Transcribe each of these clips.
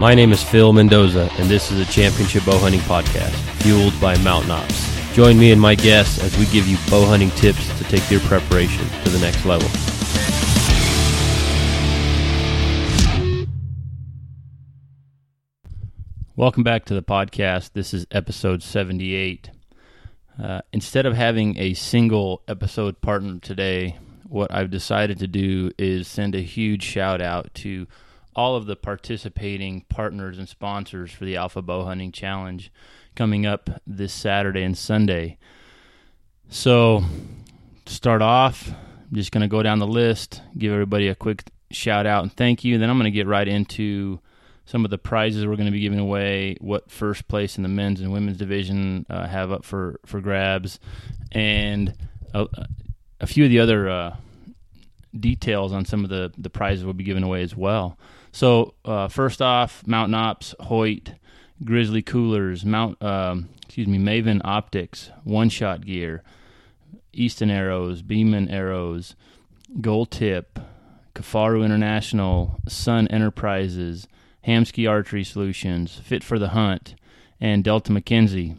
My name is Phil Mendoza, and this is a Championship Bow Hunting Podcast, fueled by Mountain Ops. Join me and my guests as we give you bow hunting tips to take your preparation to the next level. Welcome back to the podcast. This is episode 78. Uh, instead of having a single episode partner today, what I've decided to do is send a huge shout out to all of the participating partners and sponsors for the Alpha Bow Hunting Challenge coming up this Saturday and Sunday. So, to start off, I'm just going to go down the list, give everybody a quick shout out and thank you. Then I'm going to get right into some of the prizes we're going to be giving away, what first place in the men's and women's division uh, have up for, for grabs, and a, a few of the other uh, details on some of the, the prizes we'll be giving away as well. So, uh, first off, Mountain Ops, Hoyt, Grizzly Coolers, Mount, um, excuse me, Maven Optics, One Shot Gear, Easton Arrows, Beman Arrows, Gold Tip, Kifaru International, Sun Enterprises, Hamskea Archery Solutions, Fit for the Hunt, and Delta McKenzie.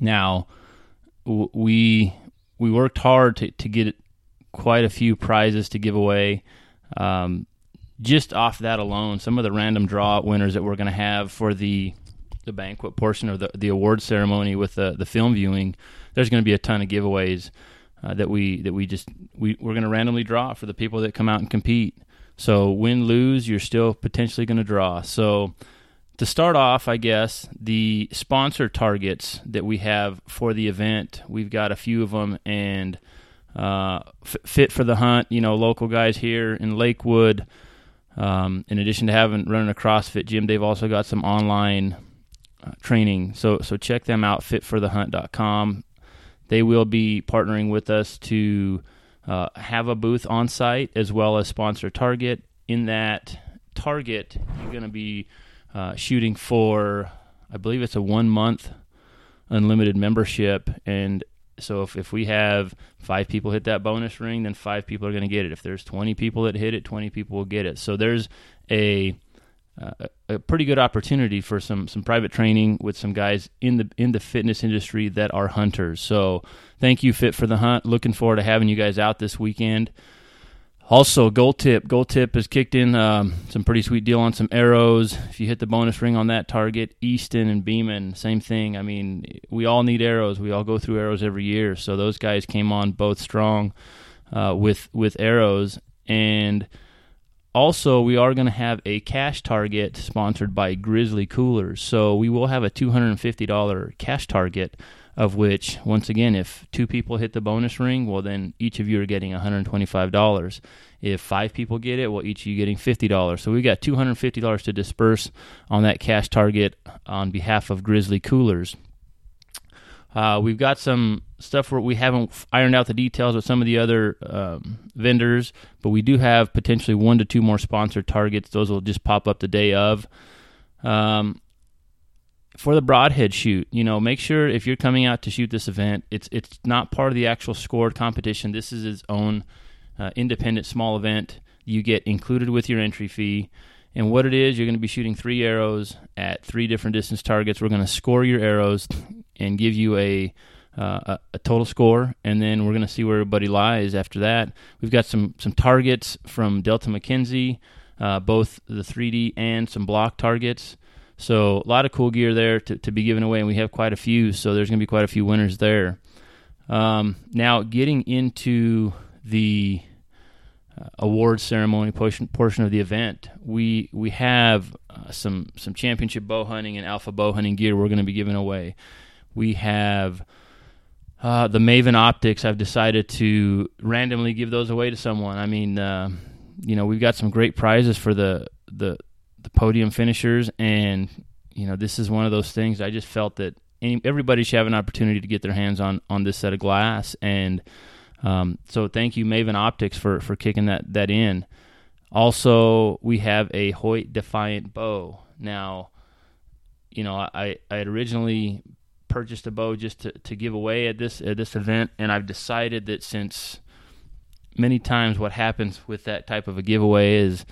Now, we we worked hard to, to get quite a few prizes to give away. Um, just off that alone, some of the random draw winners that we're going to have for the the banquet portion of the the award ceremony with the the film viewing, there's going to be a ton of giveaways uh, that we that we just we we're going to randomly draw for the people that come out and compete. So win lose, you're still potentially going to draw. So to start off, I guess the sponsor targets that we have for the event, we've got a few of them, and uh, f- fit for the hunt. You know, local guys here in Lakewood. Um, in addition to having running a CrossFit gym, they've also got some online uh, training. So so check them out, fitforthehunt.com. They will be partnering with us to uh, have a booth on site as well as sponsor Target. In that Target, you're going to be uh, shooting for, I believe it's a one month unlimited membership, and so if, if we have five people hit that bonus ring, then five people are going to get it. If there's 20 people that hit it, 20 people will get it. So there's a uh, a pretty good opportunity for some some private training with some guys in the in the fitness industry that are hunters. So thank you, Fit for the Hunt. Looking forward to having you guys out this weekend. Also, Gold Tip. Gold Tip has kicked in um, some pretty sweet deal on some arrows. If you hit the bonus ring on that target, Easton and Beman, same thing. I mean, we all need arrows. We all go through arrows every year. So those guys came on both strong uh, with with arrows, and also we are going to have a cash target sponsored by Grizzly Coolers. So we will have a two hundred and fifty dollar cash target of which, once again, if two people hit the bonus ring, well, then each of you are getting $125. If five people get it, well, each of you getting $50. So we've got $250 to disperse on that cash target on behalf of Grizzly Coolers. Uh, we've got some stuff where we haven't ironed out the details with some of the other um, vendors, but we do have potentially one to two more sponsored targets. Those will just pop up the day of. Um, for the broadhead shoot, you know, make sure if you're coming out to shoot this event, it's it's not part of the actual scored competition. This is its own uh, independent small event. You get included with your entry fee. And what it is, you're going to be shooting three arrows at three different distance targets. We're going to score your arrows and give you a uh, a, a, total score, and then we're going to see where everybody lies after that. We've got some some targets from Delta McKenzie, uh, both the 3D and some block targets. So a lot of cool gear there to, to be given away, and we have quite a few. So there's going to be quite a few winners there. Um, now, getting into the uh, award ceremony portion, portion of the event, we we have uh, some some championship bow hunting and alpha bow hunting gear we're going to be giving away. We have uh, the Maven optics. I've decided to randomly give those away to someone. I mean, uh, you know, we've got some great prizes for the the the podium finishers, and you know this is one of those things. I just felt that any, everybody should have an opportunity to get their hands on on this set of glass, and um, so thank you Maven Optics for for kicking that that in. Also, we have a Hoyt Defiant bow. Now, you know, I I had originally purchased a bow just to, to give away at this at this event, and I've decided that since many times what happens with that type of a giveaway is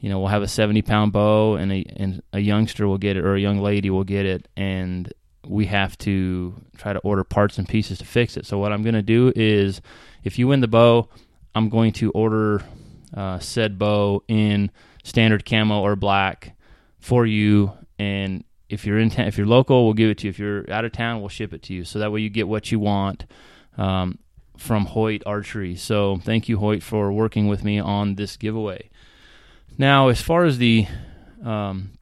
you know, we'll have a 70 pound bow and a, and a youngster will get it or a young lady will get it. And we have to try to order parts and pieces to fix it. So what I'm going to do is if you win the bow, I'm going to order uh, said bow in standard camo or black for you. And if you're in, ta- if you're local, we'll give it to you. If you're out of town, we'll ship it to you. So that way you get what you want um, from Hoyt Archery. So thank you, Hoyt, for working with me on this giveaway. Now, as far as the um,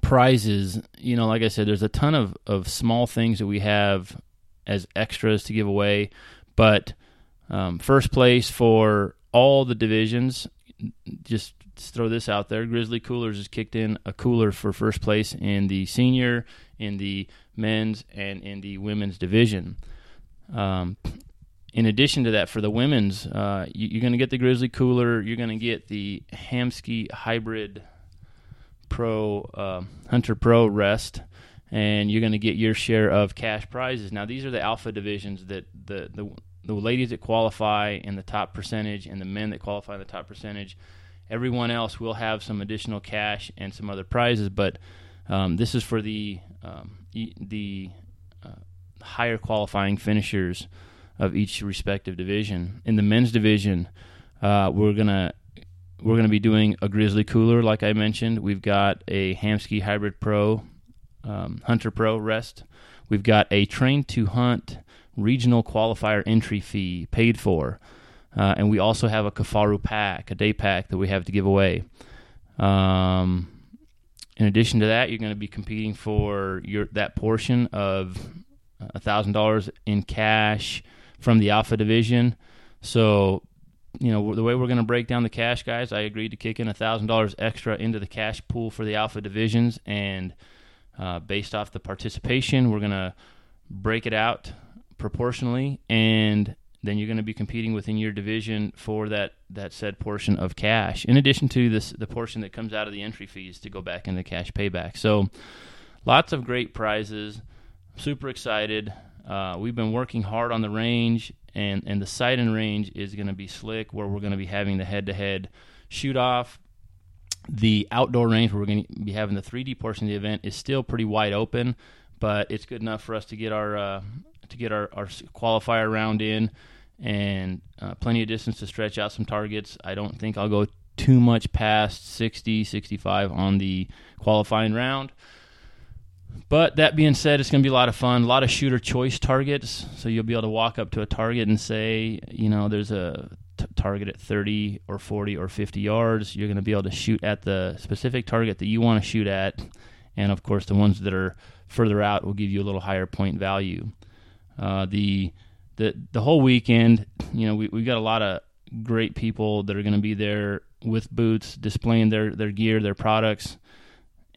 prizes, you know, like I said, there's a ton of, of small things that we have as extras to give away. But um, first place for all the divisions, just throw this out there. Grizzly Coolers has kicked in a cooler for first place in the senior, in the men's, and in the women's division. Um, in addition to that, for the women's, uh, you, are going to get the Grizzly Cooler. You're going to get the Hamskea Hybrid Pro uh, Hunter Pro Rest, and you're going to get your share of cash prizes. Now, these are the alpha divisions that the the the ladies that qualify in the top percentage and the men that qualify in the top percentage Everyone else will have some additional cash and some other prizes, but um, this is for the um, the uh, higher qualifying finishers of each respective division. In the men's division, uh, we're gonna we're gonna be doing a Grizzly cooler, like I mentioned. We've got a Hamskea Hybrid Pro, um, Hunter Pro Rest. We've got a Train to Hunt regional qualifier entry fee paid for. Uh, and we also have a Kifaru pack, a day pack that we have to give away. Um, in addition to that, you're going to be competing for your that portion of thousand dollars in cash from the Alpha Division. So, you know, the way we're going to break down the cash, guys, I agreed to kick in a thousand dollars extra into the cash pool for the Alpha Divisions, and uh, based off the participation, we're going to break it out proportionally. And then you're going to be competing within your division for that that said portion of cash in addition to this the portion that comes out of the entry fees to go back into cash payback. So lots of great prizes. Super excited uh, we've been working hard on the range and and the site and range is going to be slick where we're going to be having the head to head shoot off the outdoor range where we're going to be having the 3d portion of the event is still pretty wide open but it's good enough for us to get our uh, to get our, our qualifier round in and uh, plenty of distance to stretch out some targets. I don't think I'll go too much past 60, 65 on the qualifying round. But that being said, it's going to be a lot of fun. A lot of shooter choice targets. So you'll be able to walk up to a target and say, you know, there's a t- target at 30 or 40 or 50 yards. You're going to be able to shoot at the specific target that you want to shoot at. And of course, the ones that are further out will give you a little higher point value. Uh, the the the whole weekend, you know, we we've got a lot of great people that are going to be there with boots displaying their their gear, their products,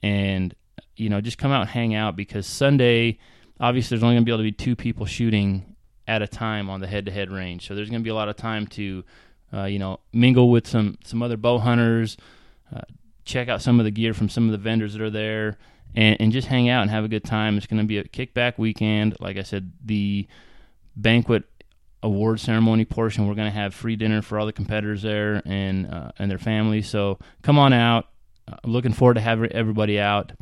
and you know, just come out and hang out because Sunday, obviously, there's only going to be able to be two people shooting at a time on the head-to-head range. So there's going to be a lot of time to, uh, you know, mingle with some some other bow hunters, uh, check out some of the gear from some of the vendors that are there, and, and just hang out and have a good time. It's going to be a kickback weekend. Like I said, the banquet award ceremony portion, we're going to have free dinner for all the competitors there and uh, and their families. So come on out. Uh, looking forward to having everybody out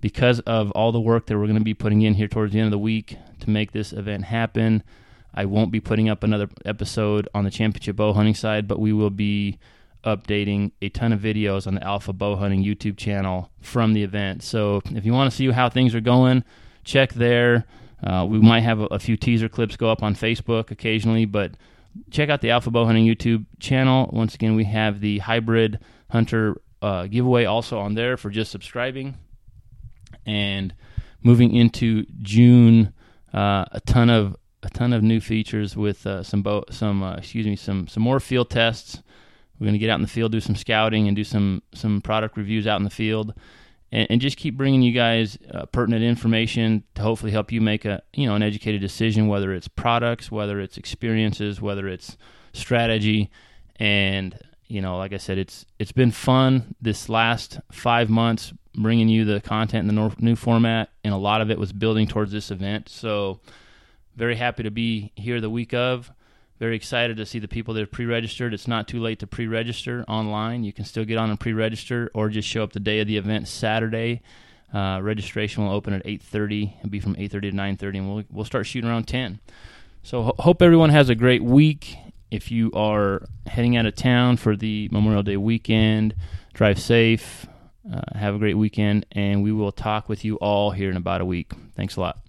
because of all the work that we're going to be putting in here towards the end of the week to make this event happen. I won't be putting up another episode on the championship bow hunting side, but we will be updating a ton of videos on the Alpha Bow Hunting YouTube channel from the event. So if you want to see how things are going, check there. Uh, we might have a, a, few teaser clips go up on Facebook occasionally, but check out the Alpha Bow Hunting YouTube channel. Once again, we have the Hybrid Hunter uh, giveaway also on there for just subscribing. And moving into June, uh, a ton of a ton of new features with uh, some bow, some uh, excuse me some some more field tests. We're going to get out in the field, do some scouting, and do some some product reviews out in the field and, and just keep bringing you guys uh, pertinent information to hopefully help you make a you know an educated decision, whether it's products, whether it's experiences, whether it's strategy, and you know, like I said, it's it's been fun this last five months bringing you the content in the new format, and a lot of it was building towards this event. So, very happy to be here the week of. Very excited to see the people that have pre-registered. It's not too late to pre-register online. You can still get on and pre-register, or just show up the day of the event, Saturday. Uh, registration will open at 8:30 and be from 8:30 to 9:30, and we'll we'll start shooting around 10. So ho- hope everyone has a great week. If you are heading out of town for the Memorial Day weekend, drive safe. Uh, have a great weekend, and we will talk with you all here in about a week. Thanks a lot.